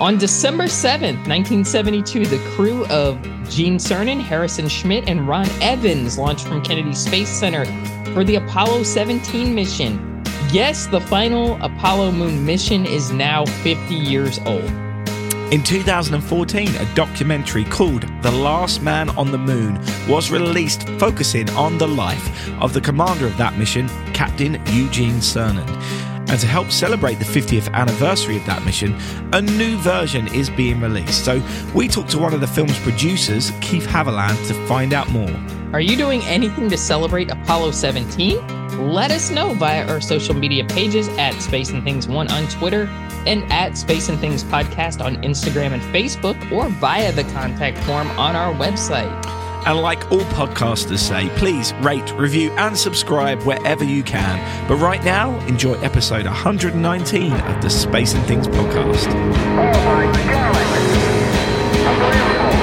On December 7th, 1972, the crew of Gene Cernan, Harrison Schmitt, and Ron Evans launched from Kennedy Space Center for the Apollo 17 mission. Yes, the final Apollo moon mission is now 50 years old. In 2014, a documentary called The Last Man on the Moon was released, focusing on the life of the commander of that mission, Captain Eugene Cernan. And to help celebrate the 50th anniversary of that mission, a new version is being released. So we talked to one of the film's producers, Keith Haviland, to find out more. Are you doing anything to celebrate Apollo 17? Let us know via our social media pages at Space and Things One on Twitter and at Space and Things Podcast on Instagram and Facebook, or via the contact form on our website. And like all podcasters say, please rate, review, and subscribe wherever you can. But right now, enjoy episode 119 of the Space and Things podcast. Oh my God! Unbelievable!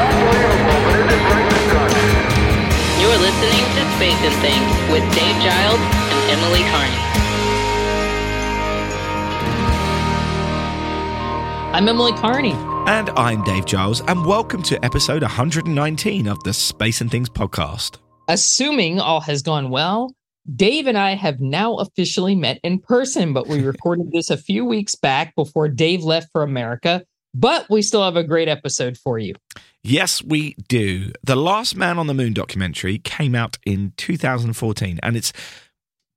Unbelievable, but is it right this time? You're listening to Space and Things with Dave Giles and Emily Carney. I'm Emily Carney. And I'm Dave Giles, and welcome to episode 119 of the Space and Things podcast. Assuming all has gone well, Dave and I have now officially met in person, but we recorded this a few weeks back before Dave left for America. But we still have a great episode for you. Yes, we do. The Last Man on the Moon documentary came out in 2014, and it's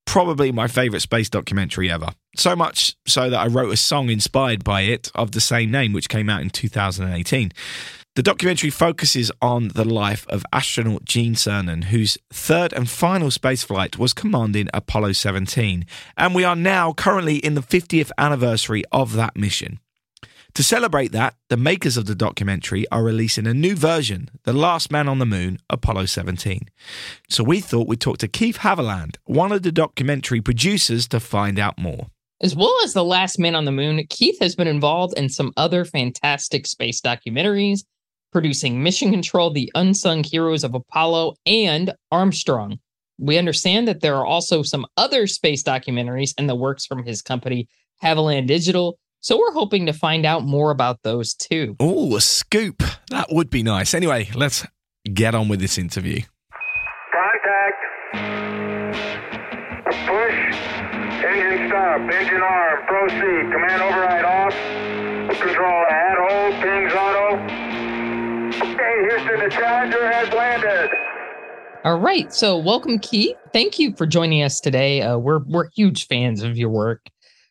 probably my favorite space documentary ever. So much so that I wrote a song inspired by it of the same name, which came out in 2018. The documentary focuses on the life of astronaut Gene Cernan, whose third and final spaceflight was commanding Apollo 17. And we are now currently in the 50th anniversary of that mission. To celebrate that, the makers of the documentary are releasing a new version, The Last Man on the Moon, Apollo 17. So we thought we'd talk to Keith Haviland, one of the documentary producers, to find out more. As well as The Last Man on the Moon, Keith has been involved in some other fantastic space documentaries, producing Mission Control, The Unsung Heroes of Apollo, and Armstrong. We understand that there are also some other space documentaries in the works from his company, Haviland Digital. So we're hoping to find out more about those too. Oh, a scoop. That would be nice. Anyway, let's get on with this interview. Contact. Push. Engine stop. Engine arm. Proceed. Command override off. Control add hold. Pings auto. Okay, Houston, the Challenger has landed. All right. So welcome, Keith. Thank you for joining us today. Uh, we're we're huge fans of your work.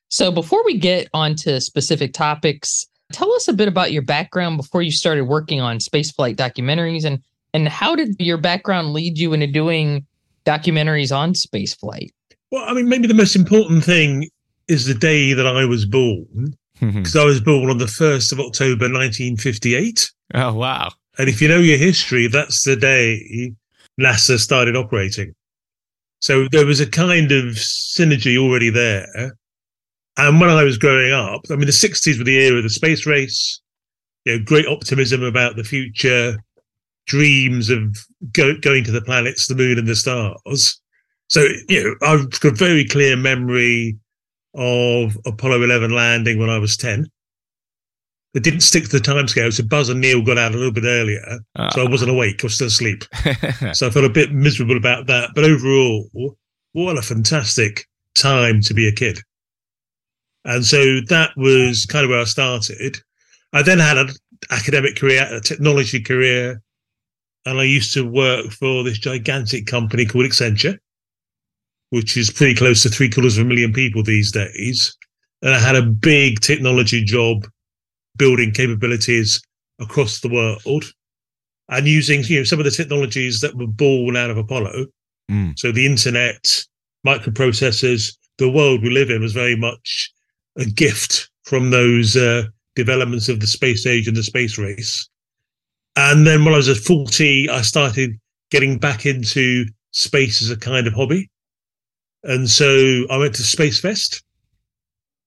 So before we get on to specific topics, tell us a bit about your background before you started working on spaceflight documentaries and and how did your background lead you into doing documentaries on spaceflight? Well, I mean, maybe the most important thing is the day that I was born, mm-hmm. because I was born on the 1st of October 1958. oh, wow. And if you know your history, that's the day NASA started operating. So there was a kind of synergy already there. And when I was growing up, I mean, the 60s were the era of the space race, you know, great optimism about the future, dreams of go, going to the planets, the moon, and the stars. So, you know, I've got a very clear memory of Apollo 11 landing when I was 10. It didn't stick to the timescale, so Buzz and Neil got out a little bit earlier. So I wasn't ah. awake, I was still asleep. so I felt a bit miserable about that. But overall, what a fantastic time to be a kid. And so that was kind of where I started. I then had an academic career, a technology career, and I used to work for this gigantic company called Accenture, which is pretty close to three quarters of a million people these days. And I had a big technology job building capabilities across the world and using you know some of the technologies that were born out of Apollo. Mm. So the internet, microprocessors, the world we live in was very much a gift from those uh, developments of the space age and the space race. And then when I was at 40, I started getting back into space as a kind of hobby. And so I went to Space Fest,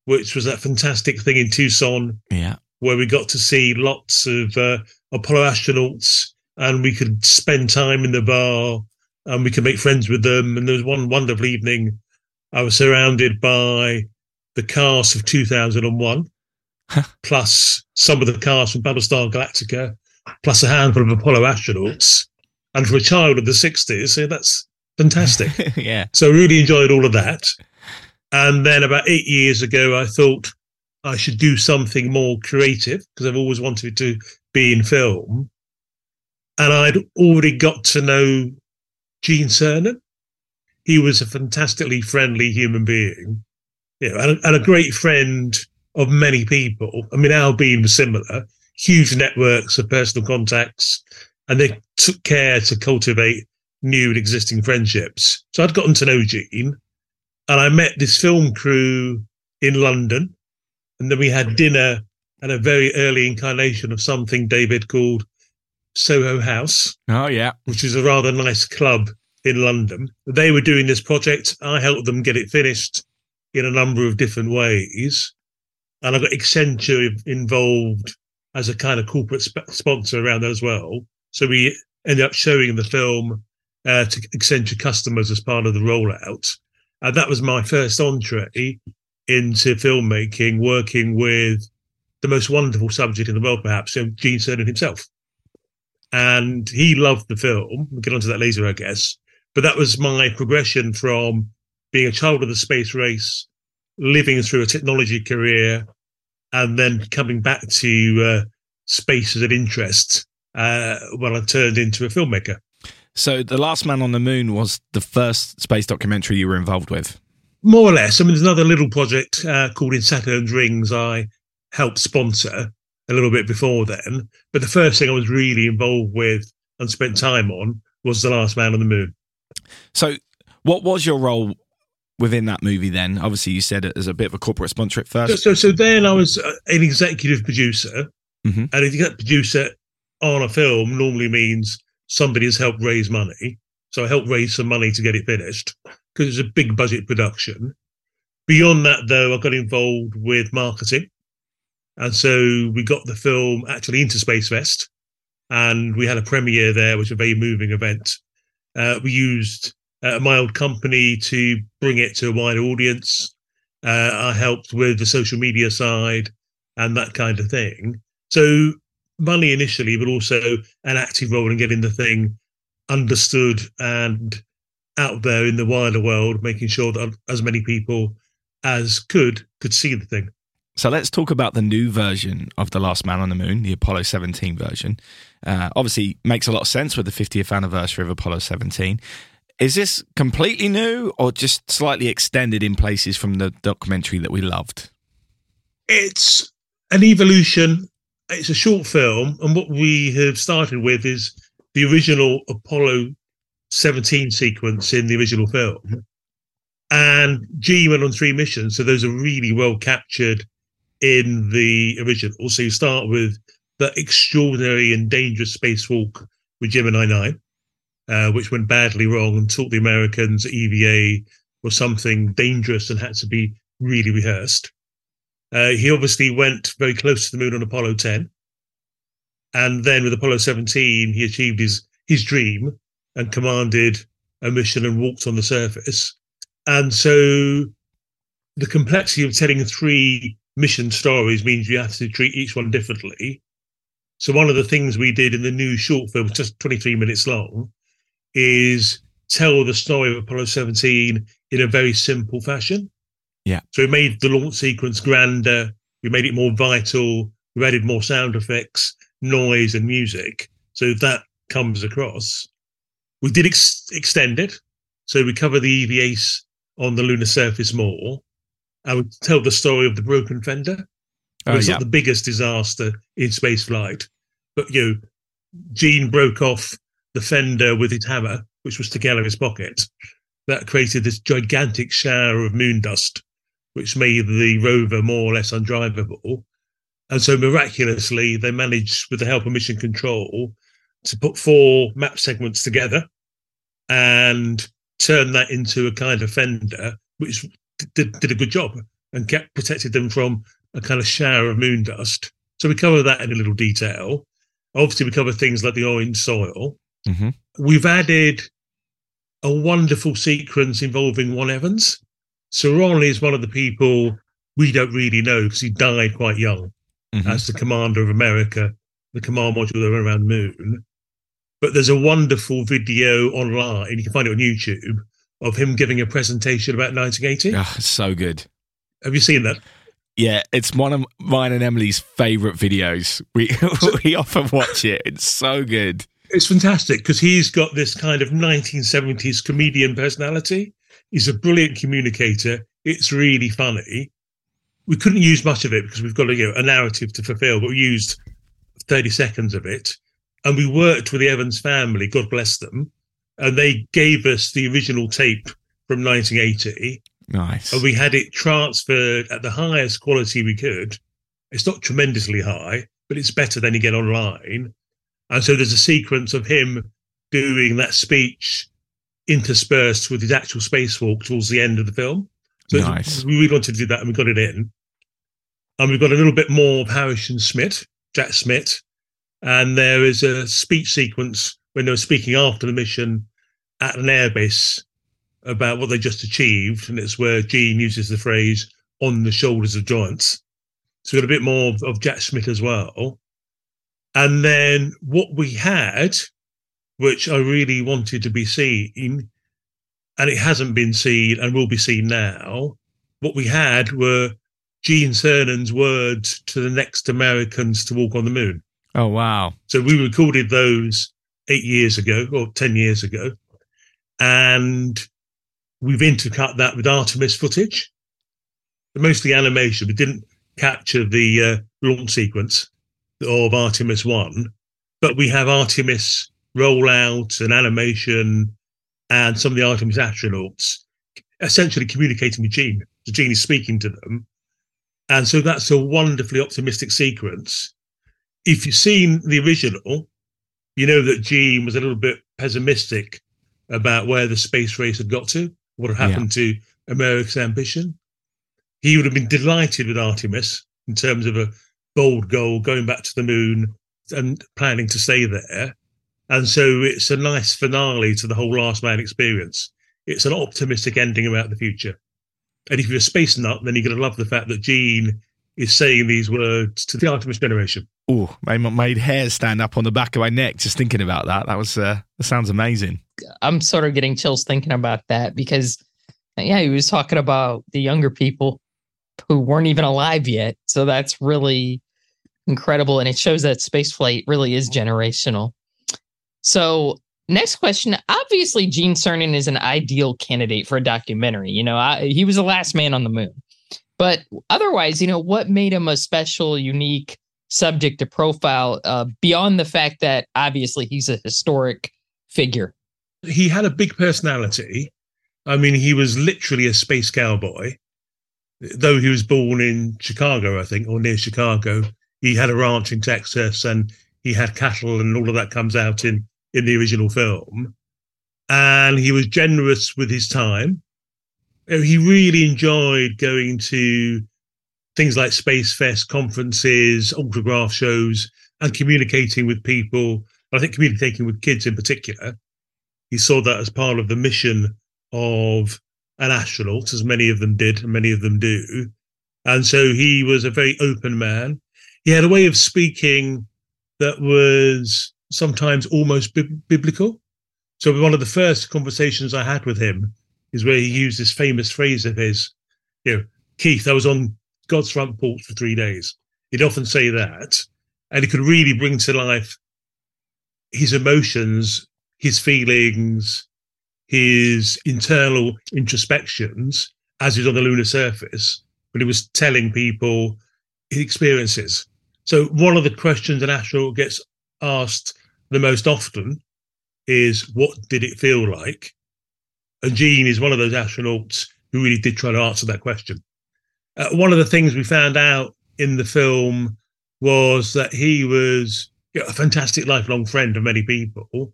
which was that fantastic thing in Tucson yeah. where we got to see lots of uh, Apollo astronauts and we could spend time in the bar and we could make friends with them. And there was one wonderful evening I was surrounded by the cast of 2001. plus some of the cast from Battlestar Galactica, plus a handful of Apollo astronauts. And for a child of the 60s, so that's fantastic. yeah. So I really enjoyed all of that. And then about eight years ago, I thought I should do something more creative because I've always wanted to be in film. And I'd already got to know Gene Cernan. He was a fantastically friendly human being, you know, and a, and a great friend of many people. I mean, Bean was similar, huge networks of personal contacts, and they took care to cultivate new and existing friendships. So I'd gotten to know Gene, and I met this film crew in London, and then we had dinner at a very early incarnation of something David called Soho House, Oh, yeah. which is a rather nice club in London. They were doing this project. I helped them get it finished in a number of different ways. And I got Accenture involved as a kind of corporate sp- sponsor around that as well. So we ended up showing the film uh, to Accenture customers as part of the rollout. And that was my first entree into filmmaking, working with the most wonderful subject in the world, perhaps, so Gene Cernan himself. And he loved the film. We'll get onto that later, I guess. But that was my progression from being a child of the space race, living through a technology career, and then coming back to uh, space as an interest uh, when I turned into a filmmaker. So, The Last Man on the Moon was the first space documentary you were involved with. More or less. I mean, there's another little project uh, called In Saturn's Rings I helped sponsor a little bit before then. But the first thing I was really involved with and spent time on was The Last Man on the Moon. So, what was your role within that movie then? Obviously, you said it as a bit of a corporate sponsor at first. so, so then I was uh, an executive producer, Mhm. and an executive producer on a film normally means somebody has helped raise money. So I helped raise some money to get it finished because it's a big budget production. Beyond that, though, I got involved with marketing, and so we got the film actually into Space Fest, and we had a premiere there, which was a very moving event. Uh, we used uh, my old company to bring it to a wider audience. Uh, I helped with the social media side and that kind of thing. So money initially, but also an active role in getting the thing understood and out there in the wider world, making sure that as many people as could could see the thing. So let's talk about the new version of The Last Man on the Moon, the Apollo 17 version. Uh, obviously, makes a lot of sense with the 50th anniversary of Apollo 17. Is this completely new or just slightly extended in places from the documentary that we loved? It's an evolution. It's a short film, and what we have started with is the original Apollo 17 sequence in the original film. Mm-hmm. And G went on three missions, so those are really well captured in the original. So you start with the extraordinary and dangerous spacewalk with Gemini 9, uh, which went badly wrong and taught the Americans EVA was something dangerous and had to be really rehearsed. Uh, he obviously went very close to the moon on Apollo 10. And then with Apollo 17, he achieved his, his dream and commanded a mission and walked on the surface. And so the complexity of telling three mission stories means you have to treat each one differently. So one of the things we did in the new short film, just 23 minutes long, is tell the story of Apollo 17 in a very simple fashion. Yeah. So we made the launch sequence grander. We made it more vital. We added more sound effects, noise, and music. So that comes across. We did ex- extend it. So we cover the EVAs on the lunar surface more. I would tell the story of the broken fender. Oh, it's yeah. not the biggest disaster in space flight, but you know, Gene broke off the fender with his hammer, which was out of his pocket. That created this gigantic shower of moon dust, which made the rover more or less undrivable. And so miraculously, they managed, with the help of mission control, to put four map segments together and turn that into a kind of fender, which did, did a good job and kept protected them from a kind of shower of moon dust. So we cover that in a little detail. Obviously, we cover things like the orange soil. Mhm. We've added a wonderful sequence involving Ron Evans. So Ron is one of the people we don't really know because he died quite young. Mhm. as the commander of America, the command module that went around the moon. But there's a wonderful video online, you can find it on YouTube, of him giving a presentation about 1980. Ah, it's so good. Have you seen that? Yeah, it's one of mine and Emily's favorite videos. We we often watch it. It's so good. It's fantastic because he's got this kind of 1970s comedian personality. He's a brilliant communicator. It's really funny. We couldn't use much of it because we've got a, you know, a narrative to fulfill, but we used 30 seconds of it. And we worked with the Evans family, God bless them. And they gave us the original tape from 1980 Nice. and we had it transferred at the highest quality we could. It's not tremendously high, but it's better than you get online. And so there's a sequence of him doing that speech interspersed with his actual spacewalk towards the end of the film. So Nice. we wanted to do that and we got it in. And we've got a little bit more of Harrison Schmitt, Jack Schmitt. And there is a speech sequence when they were speaking after the mission at an airbase about what they just achieved, and it's where Gene uses the phrase "on the shoulders of giants." So we've got a bit more of, of Jack Schmitt as well, and then what we had, which I really wanted to be seen, and it hasn't been seen and will be seen now. What we had were Gene Cernan's words to the next Americans to walk on the moon. oh wow. So we recorded those eight years ago or 10 years ago. And we've intercut that with Artemis footage, mostly animation. We didn't capture the uh, launch sequence of Artemis 1, but we have Artemis rollout and animation and some of the Artemis astronauts essentially communicating with Gene. So Gene is speaking to them. And so that's a wonderfully optimistic sequence if you've seen the original, you know that Gene was a little bit pessimistic about where the space race had got to, what had happened to America's ambition. He would have been delighted with Artemis in terms of a bold goal, going back to the moon and planning to stay there. And so it's a nice finale to the whole Last Man experience. It's an optimistic ending about the future. And if you're a space nut, then you're going to love the fact that Gene is saying these words to the Artemis generation. Oh, made, made hairs stand up on the back of my neck just thinking about that. That was uh, that sounds amazing. I'm sort of getting chills thinking about that because, yeah, he was talking about the younger people who weren't even alive yet. So that's really incredible. And it shows that spaceflight really is generational. So, next question. Obviously, Gene Cernan is an ideal candidate for a documentary. You know, I, he was the last man on the moon. But otherwise, you know, what made him a special, unique subject to profile uh, beyond the fact that obviously he's a historic figure? he had a big personality. I mean, he was literally a space cowboy. Though he was born in Chicago, I think, or near Chicago, he had a ranch in Texas and he had cattle, and all of that comes out in in the original film. And he was generous with his time. He really enjoyed going to things like Space Fest conferences, autograph shows, and communicating with people. I think communicating with kids in particular he saw that as part of the mission of an astronaut, as many of them did, and many of them do. And so he was a very open man. He had a way of speaking that was sometimes almost bi- biblical. So one of the first conversations I had with him is where he used this famous phrase of his, you know, Keith, I was on God's front porch for three days. He'd often say that, and he could really bring to life his emotions his feelings, his internal introspections as he's on the lunar surface, but he was telling people experiences. So one of the questions an astronaut gets asked the most often is, "What did it feel like?" And Gene is one of those astronauts who really did try to answer that question. Uh, one of the things we found out in the film was that he was you know, a fantastic lifelong friend of many people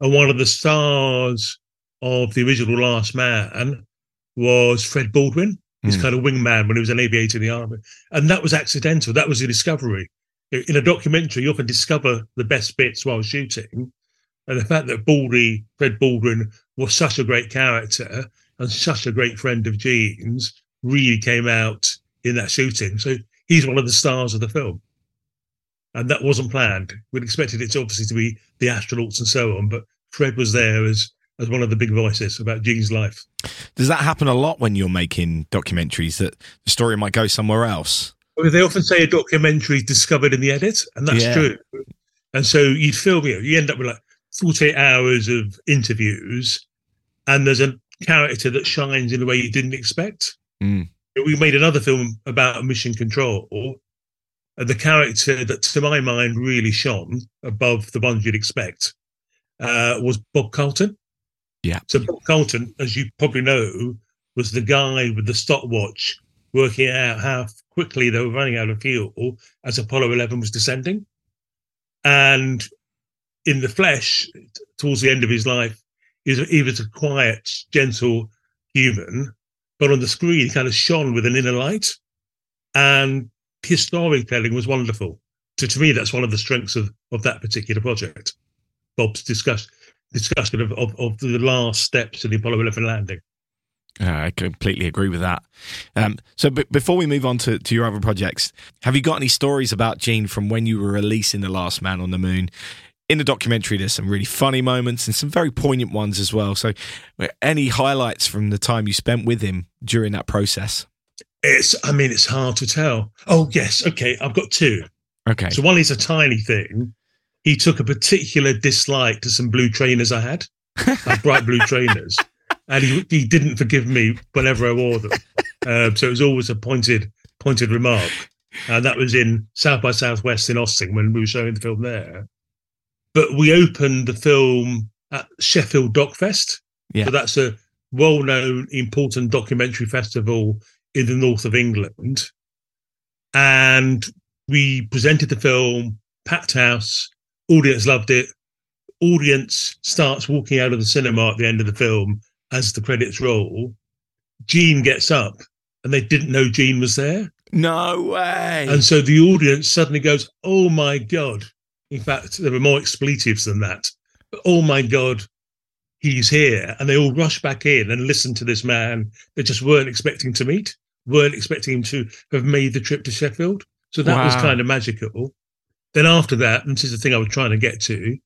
and one of the stars of the original Last Man was Fred Baldwin, his Mm. kind of wingman when he was an aviator in the army. And that was accidental. That was a discovery. In a documentary, you often discover the best bits while shooting. And the fact that Baldy, Fred Baldwin, was such a great character and such a great friend of Gene's really came out in that shooting. So he's one of the stars of the film. and that wasn't planned. We'd expected it to obviously to be the astronauts and so on, but Fred was there as as one of the big voices about Gene's life. Does that happen a lot when you're making documentaries that the story might go somewhere else? Well, they often say a documentary is discovered in the edit, and that's Yeah. true. And so you'd film, you know, you end up with like 48 hours of interviews, and there's a character that shines in a way you didn't expect. Mm. We made another film about mission control, and the character that, to my mind, really shone above the ones you'd expect uh, was Bob Carlton. Yeah. So Bob Carlton, as you probably know, was the guy with the stopwatch working out how quickly they were running out of fuel as Apollo 11 was descending. And in the flesh, towards the end of his life, he was, a quiet, gentle human, but on the screen, he kind of shone with an inner light. And his storytelling was wonderful. So to me, that's one of the strengths of, of that particular project. Bob's discuss, discussion of, of, of the last steps in the Apollo 11 landing. Uh, I completely agree with that. Um, so, b- before we move on to, to your other projects, have you got any stories about Gene from when you were releasing The Last Man on the Moon? In the documentary, there's some really funny moments and some very poignant ones as well. So, uh, any highlights from the time you spent with him during that process? It's, I mean, it's hard to tell. Oh, yes. Okay. I've got two. Okay. So one is a tiny thing. He took a particular dislike to some blue trainers I had, like bright blue trainers, and he he didn't forgive me whenever I wore them. Um, so it was always a pointed pointed remark, and that was in South by Southwest in Austin when we were showing the film there. But we opened the film at Sheffield Doc Fest. Yeah. So that's a well-known, important documentary festival in the north of England, and we presented the film, packed house, audience loved it. Audience starts walking out of the cinema at the end of the film as the credits roll. Gene gets up, and they didn't know Gene was there, no way. and so the audience suddenly goes, "Oh my god!" In fact, there were more expletives than that. But, oh my god, he's here, and they all rush back in and listen to this man they just weren't expecting to meet, weren't expecting him to have made the trip to Sheffield. So that was kind of magical. Then after that, and this is the thing I was trying to get to,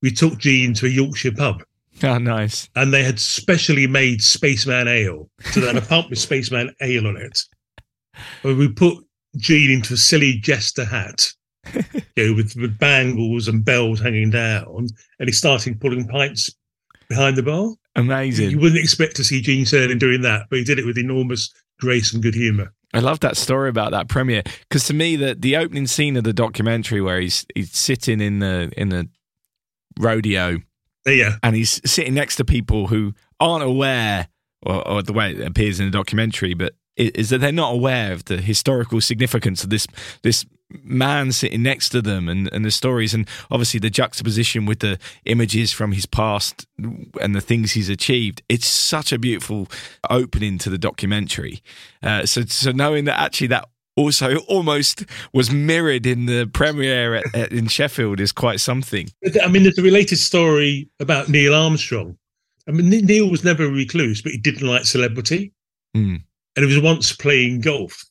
we took Gene to a Yorkshire pub oh, nice. and they had specially made Spaceman Ale. So they had a pump with Spaceman Ale on it. And we put Gene into a silly jester hat, you know, with, with bangles and bells hanging down, and he started pulling pints behind the bar. Amazing. You wouldn't expect to see Gene Cernan doing that, but he did it with enormous grace and good humour. I love that story about that premiere because to me the the opening scene of the documentary where he's he's sitting in the in the rodeo uh, Yeah, and he's sitting next to people who aren't aware or, or the way it appears in the documentary but is that they're not aware of the historical significance of this this man sitting next to them and, and the stories and obviously the juxtaposition with the images from his past and the things he's achieved it's such a beautiful opening to the documentary uh, so so knowing that actually that also almost was mirrored in the premiere at, at, in Sheffield is quite something I mean, there's a related story about Neil Armstrong. I mean, Neil was never a recluse, but he didn't like celebrity. Mm. And he was once playing golf,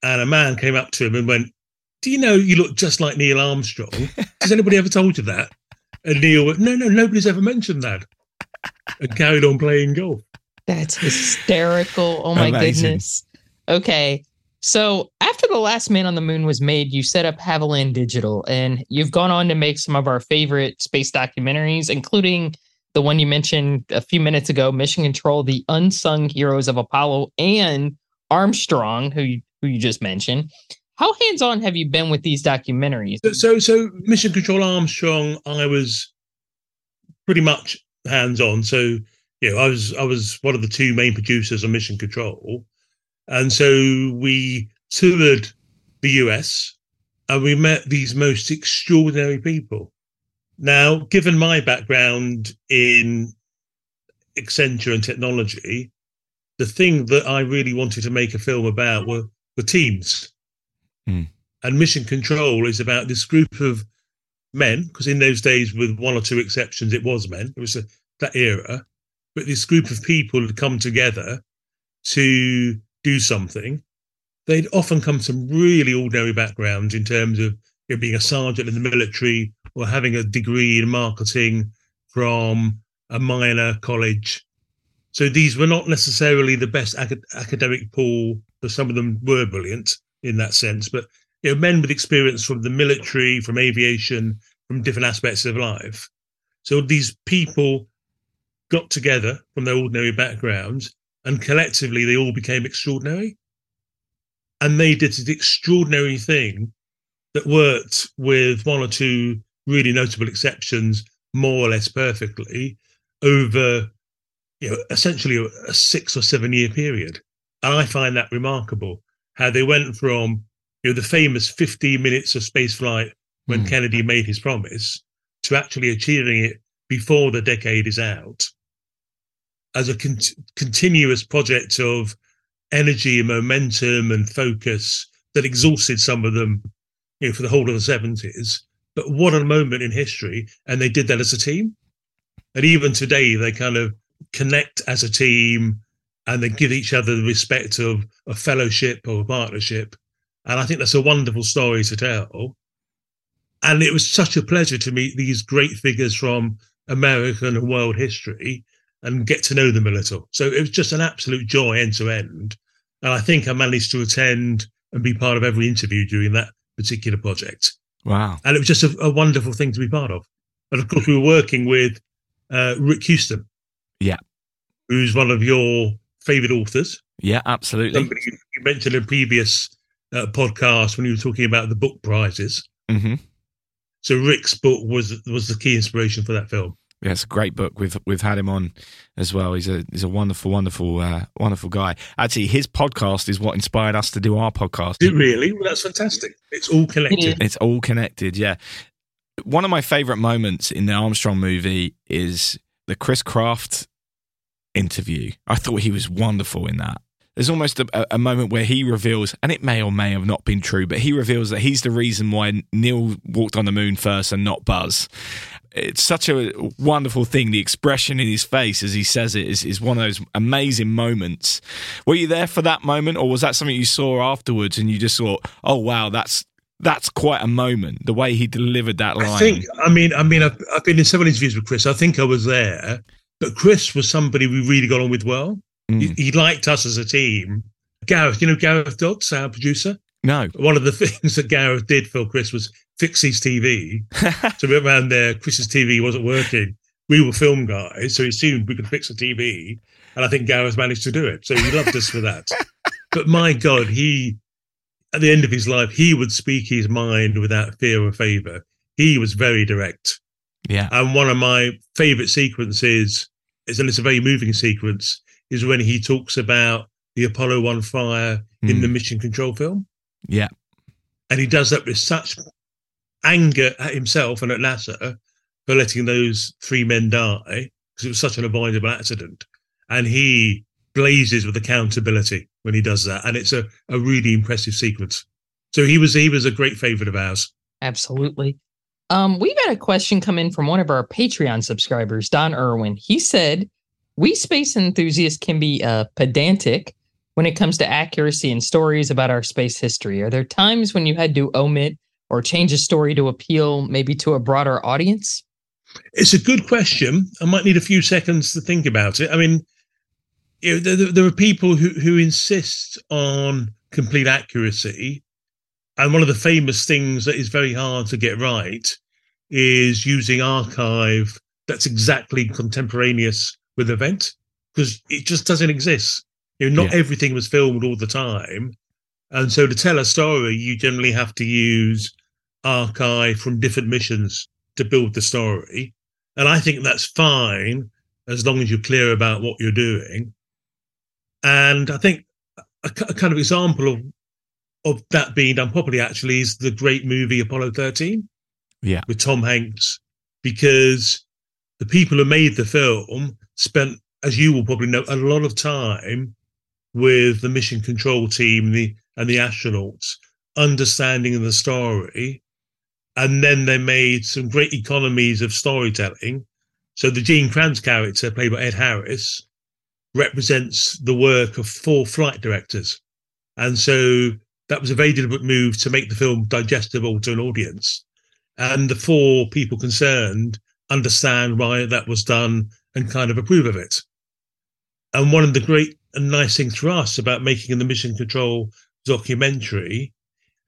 and a man came up to him and went, "Do you know you look just like Neil Armstrong? Has anybody ever told you that?" And Neil went, "No, no, nobody's ever mentioned that," and carried on playing golf. That's hysterical. Oh my Amazing. goodness. Okay. So after The Last Man on the Moon was made, you set up Haviland Digital and you've gone on to make some of our favorite space documentaries, including the one you mentioned a few minutes ago, Mission Control, the unsung heroes of Apollo and Armstrong, who you, who you just mentioned. How hands-on have you been with these documentaries? So, so, so Mission Control Armstrong, I was pretty much hands on. So, you know, I was I was one of the two main producers on Mission Control, and so we toured the US, and we met these most extraordinary people. Now, given my background in Accenture and technology, the thing that I really wanted to make a film about were were teams. Hmm. And Mission Control is about this group of men, because in those days, with one or two exceptions, it was men. It was a, that era. But this group of people had come together to do something. They'd often come from really ordinary backgrounds in terms of you know, being a sergeant in the military or having a degree in marketing from a minor college. So these were not necessarily the best acad- academic pool, but some of them were brilliant in that sense. But you know, men with experience from the military, from aviation, from different aspects of life. So these people got together from their ordinary backgrounds, and collectively they all became extraordinary. And they did an extraordinary thing that worked with one or two really notable exceptions more or less perfectly over you know essentially a, six or seven year period. And i find that remarkable how they went from you know the famous 15 minutes of space flight when Mm. kennedy made his promise to actually achieving it before the decade is out. As a con- continuous project of energy and momentum and focus that exhausted some of them you know for the whole of the 70s but what a moment in history. And they did that as a team. And even today they kind of connect as a team and they give each other the respect of a fellowship or a partnership. And i think that's a wonderful story to tell. And it was such a pleasure to meet these great figures from american and world history and get to know them a little. So it was just an absolute joy end to end. And i think i managed to attend and be part of every interview during that particular project Wow. and it was just a, a wonderful thing to be part of. And of course, we were working with uh, Rick Houston, Yeah. who's one of your favorite authors. Yeah, absolutely. Somebody you you mentioned in a previous uh, podcast when you were talking about the book prizes. hmm So Rick's book was was the key inspiration for that film. Yeah, it's a great book. We've we've had him on as well. He's a he's a wonderful, wonderful, uh, wonderful guy. Actually, his podcast is what inspired us to do our podcast. Did it really? Well, that's fantastic. It's all connected. It's all connected. Yeah. One of my favorite moments in the Armstrong movie is the Chris Kraft interview. I thought he was wonderful in that. There's almost a, a moment where he reveals, and it may or may have not been true, but he reveals that he's the reason why Neil walked on the moon first and not Buzz. It's such a wonderful thing. The expression in his face as he says it is, is one of those amazing moments. Were you there for that moment, or was that something you saw afterwards and you just thought, "Oh wow, that's that's quite a moment." The way he delivered that line. I think. I mean, I mean, I've, I've been in several interviews with Chris. I think I was there, but Chris was somebody we really got on with well. Mm. He, he liked us as a team. Gareth, you know Gareth Dodds, our producer. No, One of the things that Gareth did for Chris was fix his TV. so we went around there. Chris's TV wasn't working. We were film guys, so he assumed we could fix a TV, and I think Gareth managed to do it. So he loved us for that. But my God, he at the end of his life, he would speak his mind without fear or favor. He was very direct. yeah, And one of my favorite sequences is, and it's a very moving sequence, is when he talks about the Apollo 1 fire in Mm. the mission control film. Yeah, And he does that with such anger at himself and at NASA for letting those three men die because it was such an avoidable accident. And he blazes with accountability when he does that. And it's a, a really impressive sequence. So he was he was a great favorite of ours. Absolutely. Um, we've had a question come in from one of our Patreon subscribers, Don Irwin. He said, "We space enthusiasts can be uh, pedantic when it comes to accuracy in stories about our space history. Are there times when you had to omit or change a story to appeal maybe to a broader audience?" It's a good question. I might need a few seconds to think about it. I mean, you know, there, there are people who, who insist on complete accuracy. And one of the famous things that is very hard to get right is using archive that's exactly contemporaneous with event because it just doesn't exist. You know, not Yeah. everything was filmed all the time. And so to tell a story, you generally have to use archive from different missions to build the story. And I think that's fine as long as you're clear about what you're doing. And I think a, a kind of example of of that being done properly actually is the great movie Apollo 13 yeah, with Tom Hanks, because the people who made the film spent, as you will probably know, a lot of time with the mission control team the, and the astronauts, understanding the story. And then they made some great economies of storytelling. So the Gene Kranz character, played by Ed Harris, represents the work of four flight directors. And so that was a very deliberate move to make the film digestible to an audience. And the four people concerned understand why that was done and kind of approve of it. And one of the great and nice thing for us about making the Mission Control documentary,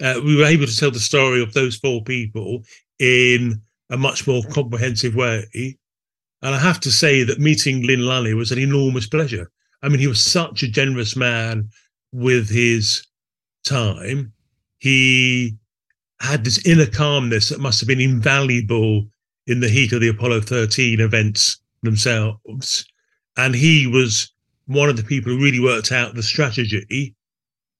uh, we were able to tell the story of those four people in a much more comprehensive way. And I have to say that meeting Glynn Lunney was an enormous pleasure. I mean, he was such a generous man with his time. He had this inner calmness that must have been invaluable in the heat of the Apollo 13 events themselves. And he was one of the people who really worked out the strategy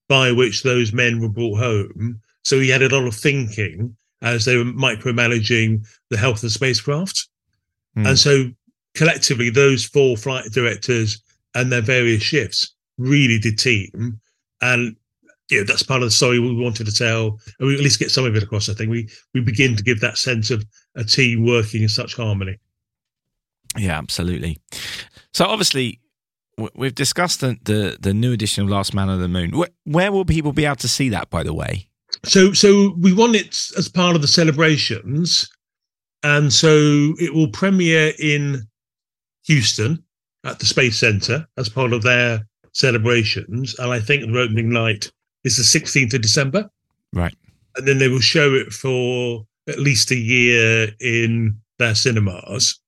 by which those men were brought home. So he had a lot of thinking as they were micromanaging the health of the spacecraft. Mm. And so collectively, those four flight directors and their various shifts really did team. And yeah, that's part of the story we wanted to tell, and we at least get some of it across. I think we we begin to give that sense of a team working in such harmony. Yeah, absolutely. So obviously, we've discussed the, the, the new edition of Last Man on the Moon. Where, where will people be able to see that? By the way, so so we want it as part of the celebrations, and so it will premiere in Houston at the Space Center as part of their celebrations, and I think the opening night is the 16th of December. Right. And then they will show it for at least a year in their cinemas.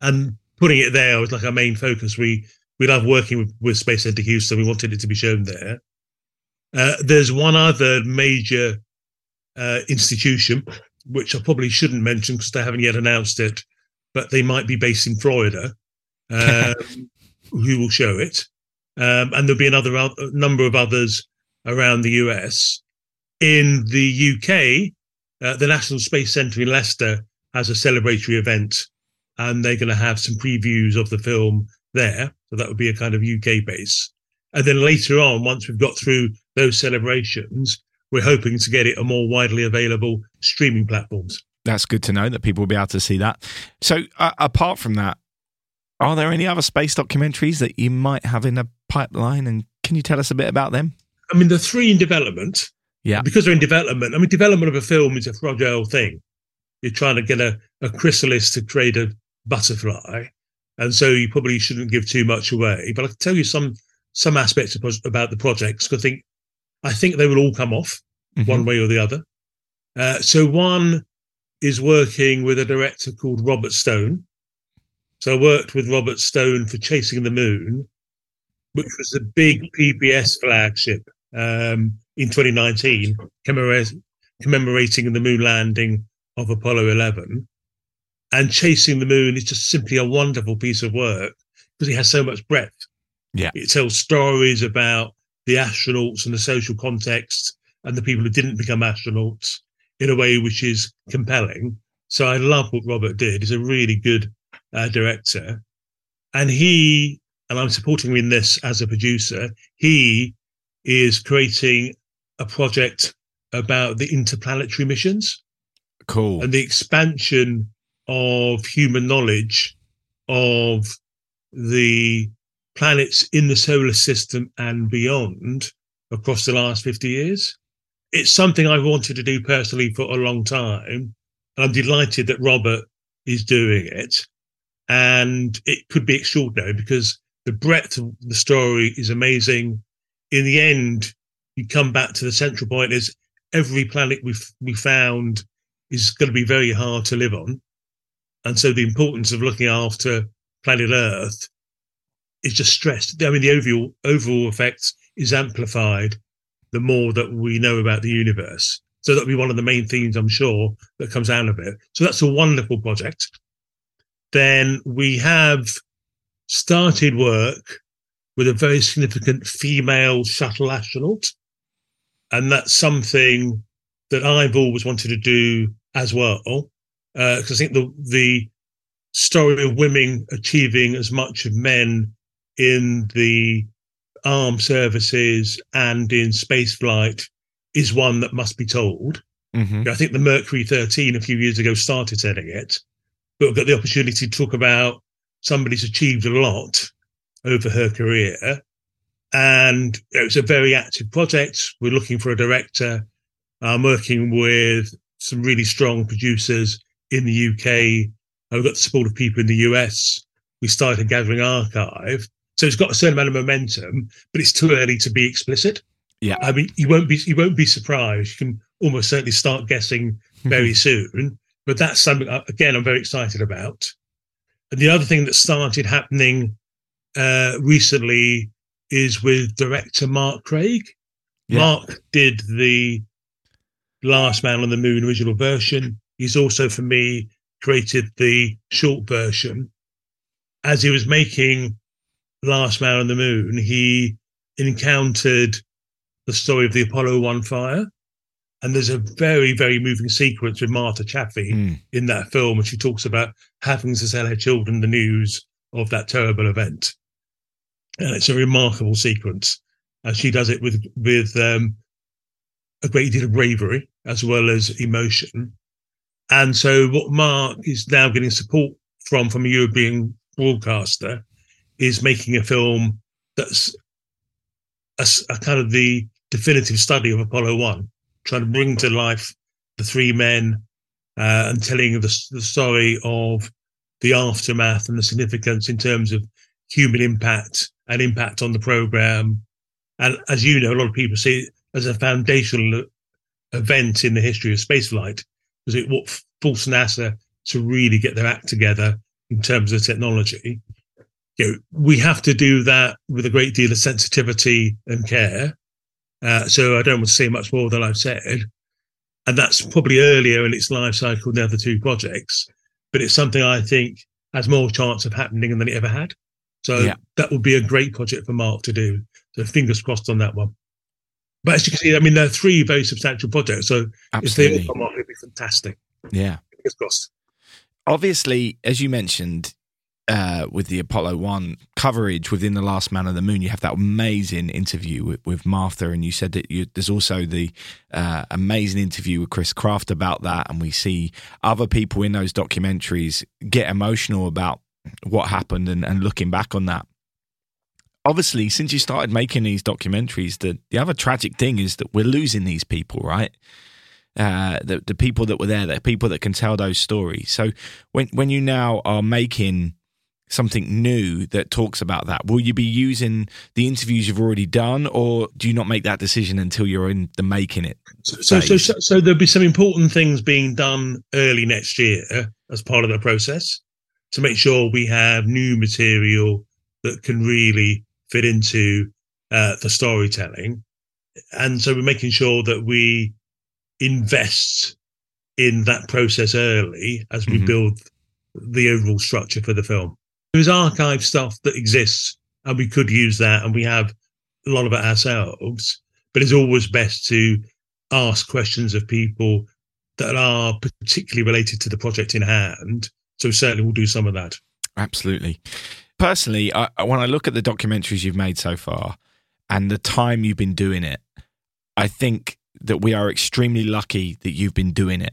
And putting it there was like our main focus. We we love working with, with Space Center Houston. We wanted it to be shown there. Uh, there's one other major uh, institution, which I probably shouldn't mention because they haven't yet announced it, but they might be based in Florida, um, who will show it um, and there'll be another a number of others around the US. In the UK, uh, the National Space Centre in Leicester has a celebratory event, and they're going to have some previews of the film there. So that would be a kind of UK base. And then later on, once we've got through those celebrations, we're hoping to get it on more widely available streaming platforms. That's good to know that people will be able to see that. So, uh, apart from that, are there any other space documentaries that you might have in a pipeline? And can you tell us a bit about them? I mean, the three in development. Yeah. Because they're in development. I mean, development of a film is a fragile thing. You're trying to get a, a chrysalis to create a butterfly. And so you probably shouldn't give too much away. But I can tell you some some aspects of, about the projects. I think I think they will all come off mm-hmm. one way or the other. Uh, so one is working with a director called Robert Stone, so I worked with Robert Stone for Chasing the Moon, which was a big PBS flagship um, in 2019, commemorating the moon landing of Apollo 11. And Chasing the Moon is just simply a wonderful piece of work because it has so much breadth. Yeah. It tells stories about the astronauts and the social context and the people who didn't become astronauts in a way which is compelling. So I love what Robert did. He's a really good uh, director, and he and I'm supporting him in this as a producer. He is creating a project about the interplanetary missions. Cool. And the expansion of human knowledge of the planets in the solar system and beyond across the last 50 years. It's something I've wanted to do personally for a long time. And I'm delighted that Robert is doing it and it could be extraordinary because the breadth of the story is amazing. In the end, you come back to the central point: is every planet we've we found is going to be very hard to live on, and so the importance of looking after planet Earth is just stressed. I mean, the overall overall effect is amplified the more that we know about the universe. So that'll be one of the main themes, I'm sure, that comes out of it. So that's a wonderful project then we have started work with a very significant female shuttle astronaut. And that's something that I've always wanted to do as well. Because uh, I think the, the story of women achieving as much of men in the armed services and in spaceflight is one that must be told. Mm-hmm. I think the Mercury 13 a few years ago started telling it but we've got the opportunity to talk about somebody who's achieved a lot over her career. and it was a very active project. We're looking for a director. I'm working with some really strong producers in the UK. And we've got the support of people in the US. We started gathering archive. So it's got a certain amount of momentum, but it's too early to be explicit. Yeah. I mean, you won't be you won't be surprised. You can almost certainly start guessing very soon. But that's something uh, again I'm very excited about. And the other thing that started happening uh, recently is with director Mark Craig. Yeah. Mark did the Last Man on the Moon original version. He's also, for me, created the short version. As he was making Last Man on the Moon, he encountered the story of the Apollo 1 fire. And there's a very, very moving sequence with Martha Chaffee Mm. in that film, and she talks about having to tell her children the news of that terrible event. And it's a remarkable sequence. And she does it with with um, a great deal of bravery as well as emotion. And so, what Mark is now getting support from from a European broadcaster is making a film that's a kind of the definitive study of Apollo One, trying to bring to life the three men uh, and telling the, the story of the aftermath and the significance in terms of human impact and impact on the program. And as you know, a lot of people see it as a foundational event in the history of spaceflight because it what forced NASA to really get their act together in terms of technology. You know, we have to do that with a great deal of sensitivity and care. Uh, so I don't want to say much more than I've said. And that's probably earlier in its life cycle than the other two projects, but it's something I think has more chance of happening than it ever had. So Yeah. that would be a great project for Mark to do. So fingers crossed on that one. But as you can see, I mean, there are three very substantial projects. So if they all come off, it'd be fantastic. Yeah. Fingers crossed. obviously, as you mentioned, uh, with the Apollo One coverage within the Last Man on the Moon, you have that amazing interview with, with Martha, and you said that you, there's also the uh, amazing interview with Chris Kraft about that, and we see other people in those documentaries get emotional about what happened and, and looking back on that. Obviously, since you started making these documentaries, the, the other tragic thing is that we're losing these people, right? uh, the the people that were there, the people that can tell those stories. So when when you now are making something new that talks about that, will you be using the interviews you've already done, or do you not make that decision until you're in the making it? So, so, so, so, so there'll be some important things being done early next year as part of the process to make sure we have new material that can really fit into uh, the storytelling. And so we're making sure that we invest in that process early as we Mhm. build the overall structure for the film. There's archive stuff that exists, and we could use that, and we have a lot of it ourselves. But it's always best to ask questions of people that are particularly related to the project in hand. So certainly we'll do some of that. Absolutely. Personally, I, when I look at the documentaries you've made so far and the time you've been doing it, I think that we are extremely lucky that you've been doing it.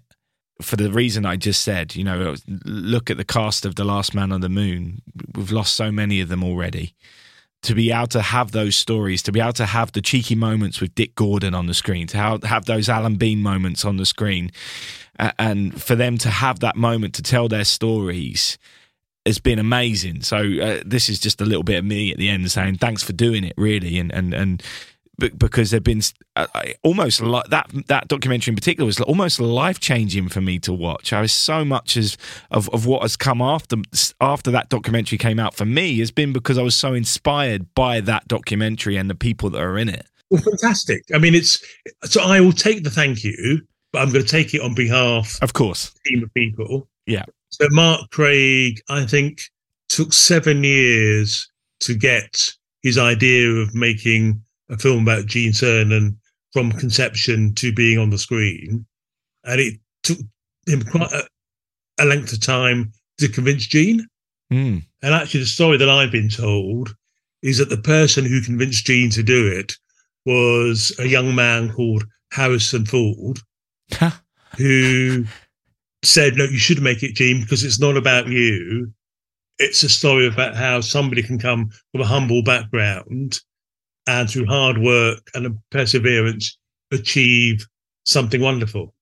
For the reason I just said, you know, look at the cast of The Last Man on the Moon. We've lost so many of them already. To be able to have those stories, to be able to have the cheeky moments with Dick Gordon on the screen, to have, have those Alan Bean moments on the screen, and for them to have that moment to tell their stories has been amazing. So uh, this is just a little bit of me at the end saying thanks for doing it, really, and and and because there've been uh, almost like that that documentary in particular was almost life changing for me to watch. I was so much as of of what has come after after that documentary came out for me has been because I was so inspired by that documentary and the people that are in it. Well, fantastic. I mean, it's so I will take the thank you, but I'm going to take it on behalf Of course, team of people. Yeah. So Mark Craig, I think, took seven years to get his idea of making a film about Gene Cernan from conception to being on the screen, and it took him quite a, a length of time to convince Gene. Mm. And actually, the story that I've been told is that the person who convinced Gene to do it was a young man called Harrison Ford, who said, No, you should make it, Gene, because it's not about you. It's a story about how somebody can come from a humble background and through hard work and perseverance achieve something wonderful.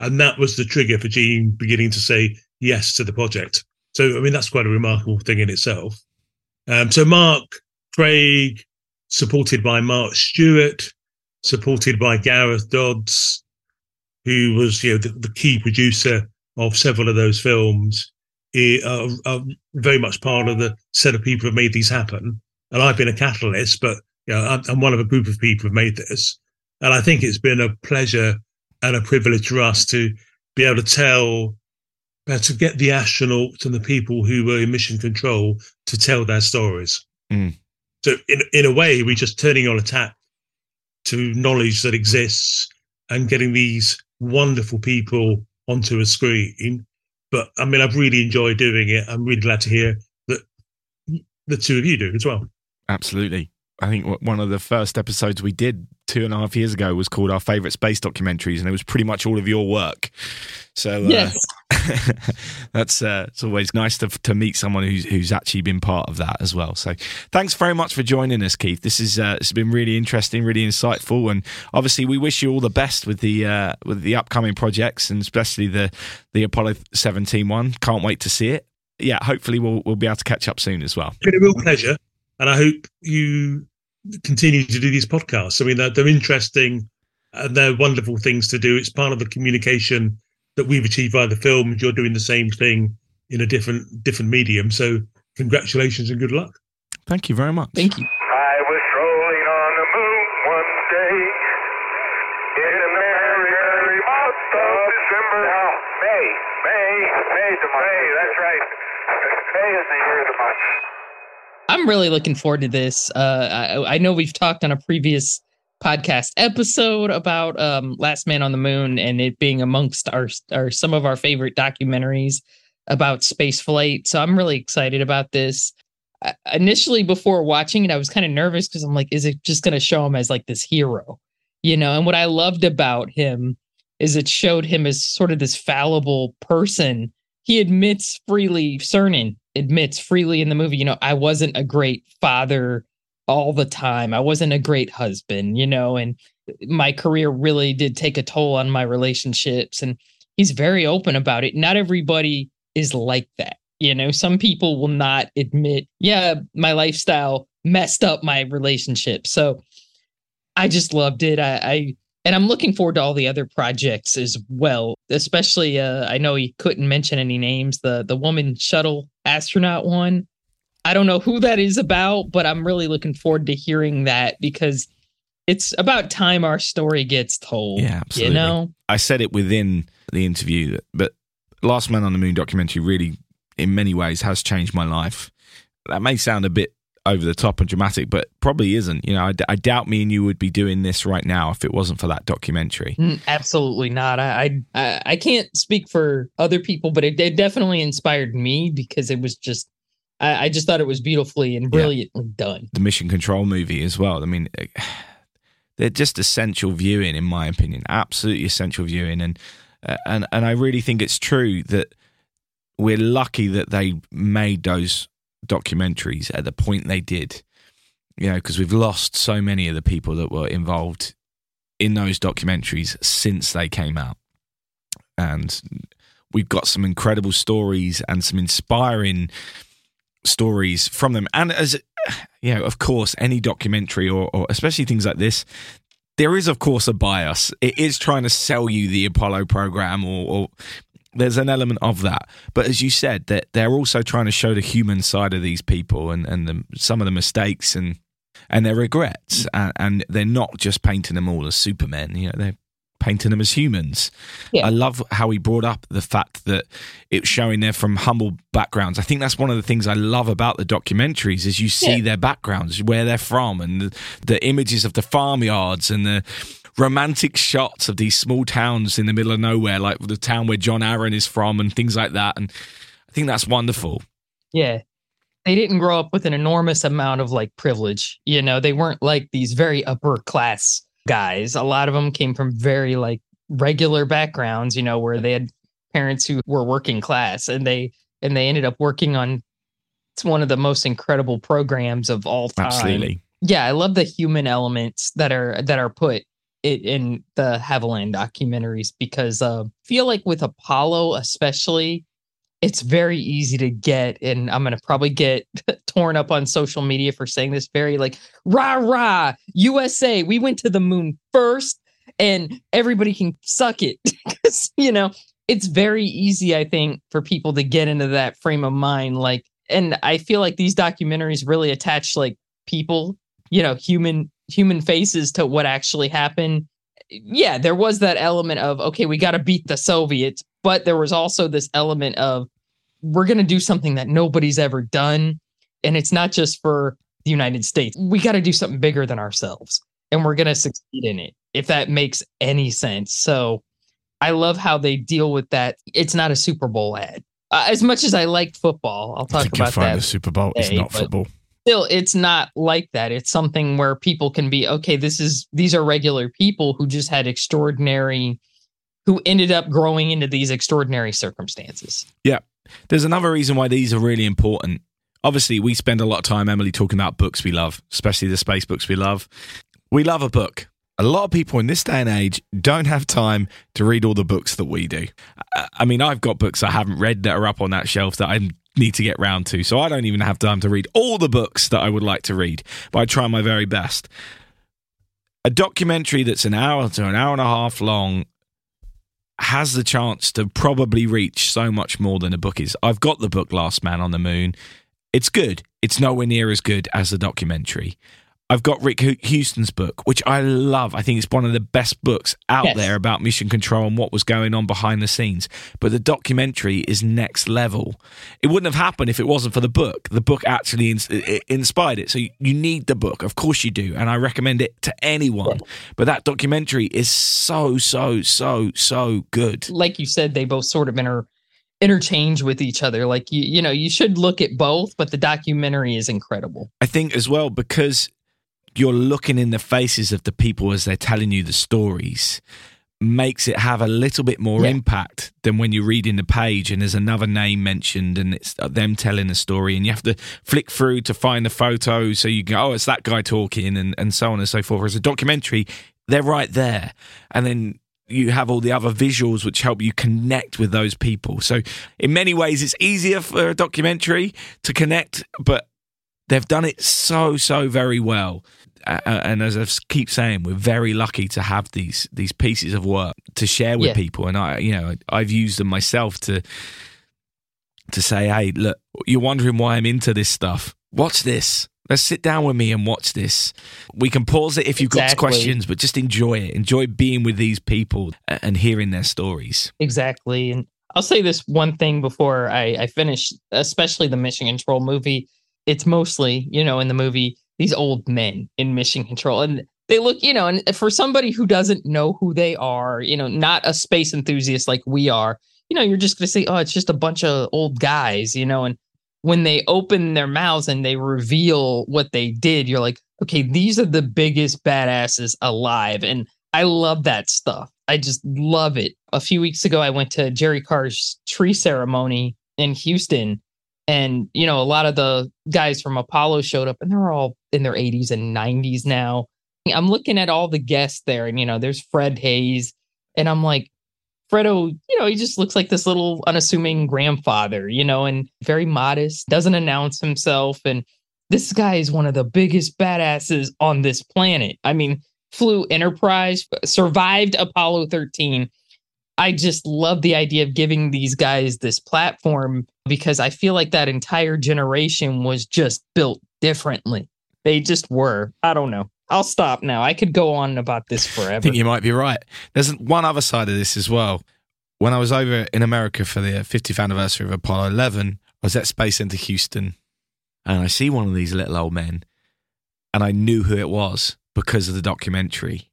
And that was the trigger for Gene beginning to say yes to the project. So, I mean, that's quite a remarkable thing in itself. Um, so, Mark Craig, supported by Mark Stewart, supported by Gareth Dodds, who was, you know, the, the key producer of several of those films, are, are, very much part of the set of people who have made these happen. And I've been a catalyst, but you know, I'm, I'm one of a group of people who have made this. And I think it's been a pleasure and a privilege for us to be able to tell, uh, to get the astronauts and the people who were in mission control to tell their stories. Mm. So, in in a way, we're just turning on a tap to knowledge that exists and getting these wonderful people onto a screen. But I mean, I've really enjoyed doing it. I'm really glad to hear that the two of you do as well. Absolutely. I think one of the first episodes we did two and a half years ago was called our favorite space documentaries, and it was pretty much all of your work. So uh, yes, that's uh, it's always nice to to meet someone who's who's actually been part of that as well. So thanks very much for joining us, Keith. This is uh, it's been really interesting, really insightful, and obviously we wish you all the best with the uh, with the upcoming projects, and especially the the Apollo 17 one. Can't wait to see it. Yeah, hopefully we'll we'll be able to catch up soon as well. It's been a real pleasure and I hope you continue to do these podcasts. I mean, they're, they're interesting and they're wonderful things to do. It's part of the communication that we've achieved via the film. You're doing the same thing in a different different medium. So, congratulations and good luck. Thank you very much. Thank you. I was strolling on the moon one day in the merry, merry month of December. No, May, May, May's the month. May, that's right. May is the year of the month. I'm really looking forward to this. Uh, I, I, know we've talked on a previous podcast episode about um, Last Man on the Moon and it being amongst our, our some of our favorite documentaries about space flight. So I'm really excited about this. I, initially, before watching it, I was kind of nervous because I'm like, is it just going to show him as like this hero, you know? And what I loved about him is it showed him as sort of this fallible person. He admits freely, Cernan admits freely in the movie, you know, I wasn't a great father all the time. I wasn't a great husband, you know, and my career really did take a toll on my relationships. And he's very open about it. Not everybody is like that. You know, some people will not admit, yeah, my lifestyle messed up my relationship. So I just loved it. I, I and I'm looking forward to all the other projects as well. Especially, uh, I know he couldn't mention any names. The the woman shuttle astronaut one. I don't know who that is about, but I'm really looking forward to hearing that because it's about time our story gets told. Yeah, absolutely. You know, I said it within the interview, but Last Man on the Moon documentary really, in many ways, has changed my life. That may sound a bit over the top and dramatic, but probably isn't. You know, I, d- I doubt me and you would be doing this right now if it wasn't for that documentary. Mm, absolutely not. I I, I can't speak for other people, but it, it definitely inspired me because it was just. I, I just thought it was beautifully and brilliantly yeah. done. The Mission Control movie as well. I mean, they're just essential viewing, in my opinion. Absolutely essential viewing, and uh, and and I really think it's true that we're lucky that they made those documentaries at the point they did. You know, because we've lost so many of the people that were involved in those documentaries since they came out. And we've got some incredible stories and some inspiring stories from them. And as you know, of course, any documentary or, or especially things like this, there is, of course, a bias. It is trying to sell you the Apollo program or, or there's an element of that. But as you said, that they're also trying to show the human side of these people and and the, some of the mistakes and and their regrets, mm. and, and, they're not just painting them all as supermen. You know, they're painting them as humans. Yeah. I love how he brought up the fact that it's showing they're from humble backgrounds. I think that's one of the things I love about the documentaries is you see yeah. their backgrounds, where they're from, and the, the images of the farmyards and the romantic shots of these small towns in the middle of nowhere, like the town where John Aaron is from, and things like that. And I think that's wonderful. Yeah. They didn't grow up with an enormous amount of like privilege. You know, they weren't like these very upper class guys. A lot of them came from very like regular backgrounds, you know, where they had parents who were working class and they and they ended up working on it's one of the most incredible programs of all time. Absolutely yeah, I love the human elements that are that are put it in the Haviland documentaries because uh, I feel like with Apollo especially, it's very easy to get, and I'm gonna probably get torn up on social media for saying this very like rah rah USA, we went to the moon first, and everybody can suck it because you know it's very easy, I think, for people to get into that frame of mind, like. And I feel like these documentaries really attach like people, you know, human human faces to what actually happened. Yeah, there was that element of okay, we got to beat the Soviets, but there was also this element of we're going to do something that nobody's ever done and it's not just for the United States. We got to do something bigger than ourselves and we're going to succeed in it. If that makes any sense. So I love how they deal with that. It's not a Super Bowl ad. Uh, as much as I like football, I'll I talk about find that the Super Bowl is not football. Still it's not like that it's something where people can be okay this is these are regular people who just had extraordinary who ended up growing into these extraordinary circumstances yeah There's another reason why these are really important. Obviously, we spend a lot of time, Emily, talking about books we love, especially the space books we love. We love a book. A lot of people in this day and age don't have time to read all the books that we do. I- mean, I've got books I haven't read that are up on that shelf that I need to get round to. So I don't even have time to read all the books that I would like to read, but I try my very best. A documentary that's an hour to an hour and a half long has the chance to probably reach so much more than a book is. I've got the book Last Man on the Moon. It's good. It's nowhere near as good as the documentary. I've got Rick Houston's book, which I love. I think it's one of the best books out Yes. there about mission control and what was going on behind the scenes. But the documentary is next level. It wouldn't have happened if it wasn't for the book. The book actually ins- it inspired it. So you, need the book. Of course you do. And I recommend it to anyone. But that documentary is so, so, so, so good. like you said they both sort of inter interchange with each other like you you know you should look at both but the documentary is incredible I think as well because you're looking in the faces of the people as they're telling you the stories makes it have a little bit more Yeah. impact than when you're reading the page and there's another name mentioned and it's them telling the story and you have to flick through to find the photo so you go oh it's that guy talking and, and so on and so forth. Whereas a documentary they're right there. And then you have all the other visuals which help you connect with those people. So in many ways it's easier for a documentary to connect but they've done it so so very well and as I keep saying, we're very lucky to have these these pieces of work to share with Yeah. people. And I, you know, I've used them myself to to say, hey, look, you're wondering why I'm into this stuff. Watch this. Let's sit down with me and watch this. We can pause it if you've got questions, but just enjoy it. Enjoy being with these people and hearing their stories. exactly and i'll say this one thing before i i finish especially the mission control movie it's mostly you know in the movie these old men in mission control. And they look you know and for somebody who doesn't know who they are you know not a space enthusiast like we are you know you're just going to say oh it's just a bunch of old guys you know and when they open their mouths and they reveal what they did you're like okay these are the biggest badasses alive and i love that stuff. I just love it. A few weeks ago i went to jerry carr's tree ceremony in houston and you know a lot of the guys from apollo showed up and they're all in their 80s and 90s now. I'm looking at all the guests there and you know there's fred haise and i'm like fredo you know he just looks like this little unassuming grandfather you know and very modest doesn't announce himself. And this guy is one of the biggest badasses on this planet. I mean flew enterprise survived apollo 13 I just love the idea of giving these guys this platform because I feel like that entire generation was just built differently. They just were. I don't know. I'll stop now. I could go on about this forever. I think you might be right. There's one other side of this as well. When I was over in America for the uh, 50th anniversary of Apollo 11, I was at Space Center Houston and I see one of these little old men and I knew who it was because of the documentary.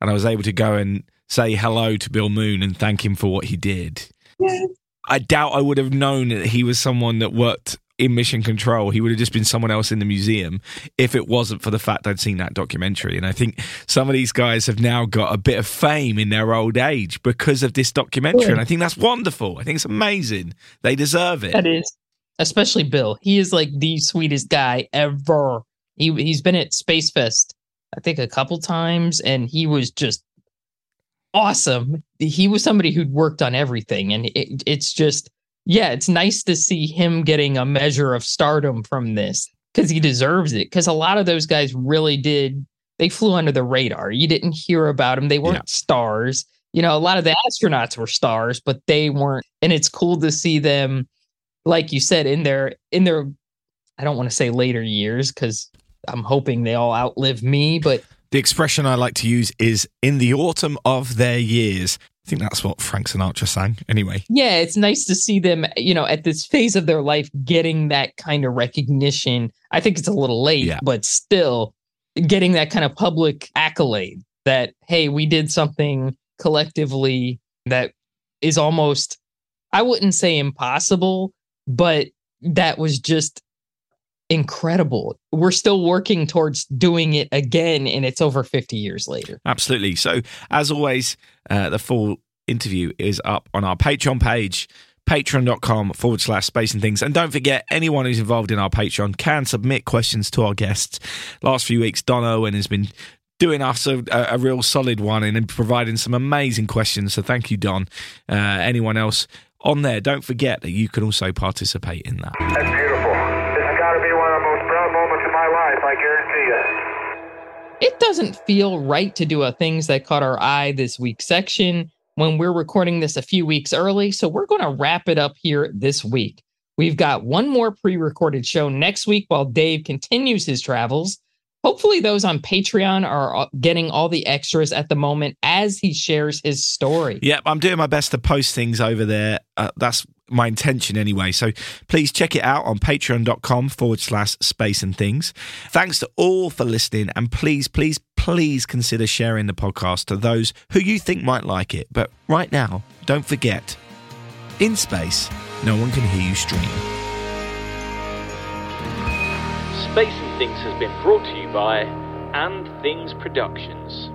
And I was able to go and say hello to Bill Moon and thank him for what he did. Yeah. I doubt I would have known that he was someone that worked in mission control. He would have just been someone else in the museum if it wasn't for the fact I'd seen that documentary. And I think some of these guys have now got a bit of fame in their old age because of this documentary. Yeah. And I think that's wonderful. I think it's amazing. They deserve it. that is, especially Bill. He is like the sweetest guy ever. He he's been at Space Fest, I think, a couple times, and he was just awesome. He was somebody who'd worked on everything, and it, it's just yeah, it's nice to see him getting a measure of stardom from this because he deserves it. Because a lot of those guys really did. They flew under the radar. You didn't hear about them. They weren't Yeah. stars. You know, a lot of the astronauts were stars, but they weren't. And it's cool to see them, like you said, in their in their. I don't want to say later years because I'm hoping they all outlive me, but The expression I like to use is in the autumn of their years. I think that's what Frank Sinatra sang. Anyway, yeah, it's nice to see them, you know, at this phase of their life getting that kind of recognition. I think it's a little late, Yeah. but still getting that kind of public accolade that, hey, we did something collectively that is almost, I wouldn't say impossible, but that was just incredible. We're still working towards doing it again, and it's over 50 years later. absolutely. So, as always, uh, the full interview is up on our Patreon page. Patreon.com forward slash space and things. And don't forget, anyone who's involved in our Patreon can submit questions to our guests. Last few weeks, Don Owen has been doing us a, a, a real solid one and providing some amazing questions. So thank you, Don. Uh, anyone else on there, don't forget that you can also participate in that. It doesn't feel right to do a things that caught our eye this week section when we're recording this a few weeks early. So we're going to wrap it up here this week. We've got one more pre recorded show next week while Dave continues his travels. Hopefully, those on Patreon are uh, getting all the extras at the moment as he shares his story. Yep, I'm doing my best to post things over there. Uh, that's my intention anyway. So please check it out on patreon.com forward slash space and things. Thanks to all for listening. And please, please, please consider sharing the podcast to those who you think might like it. But right now, don't forget in space, no one can hear you stream. Space and Things has been brought to you by And Things Productions.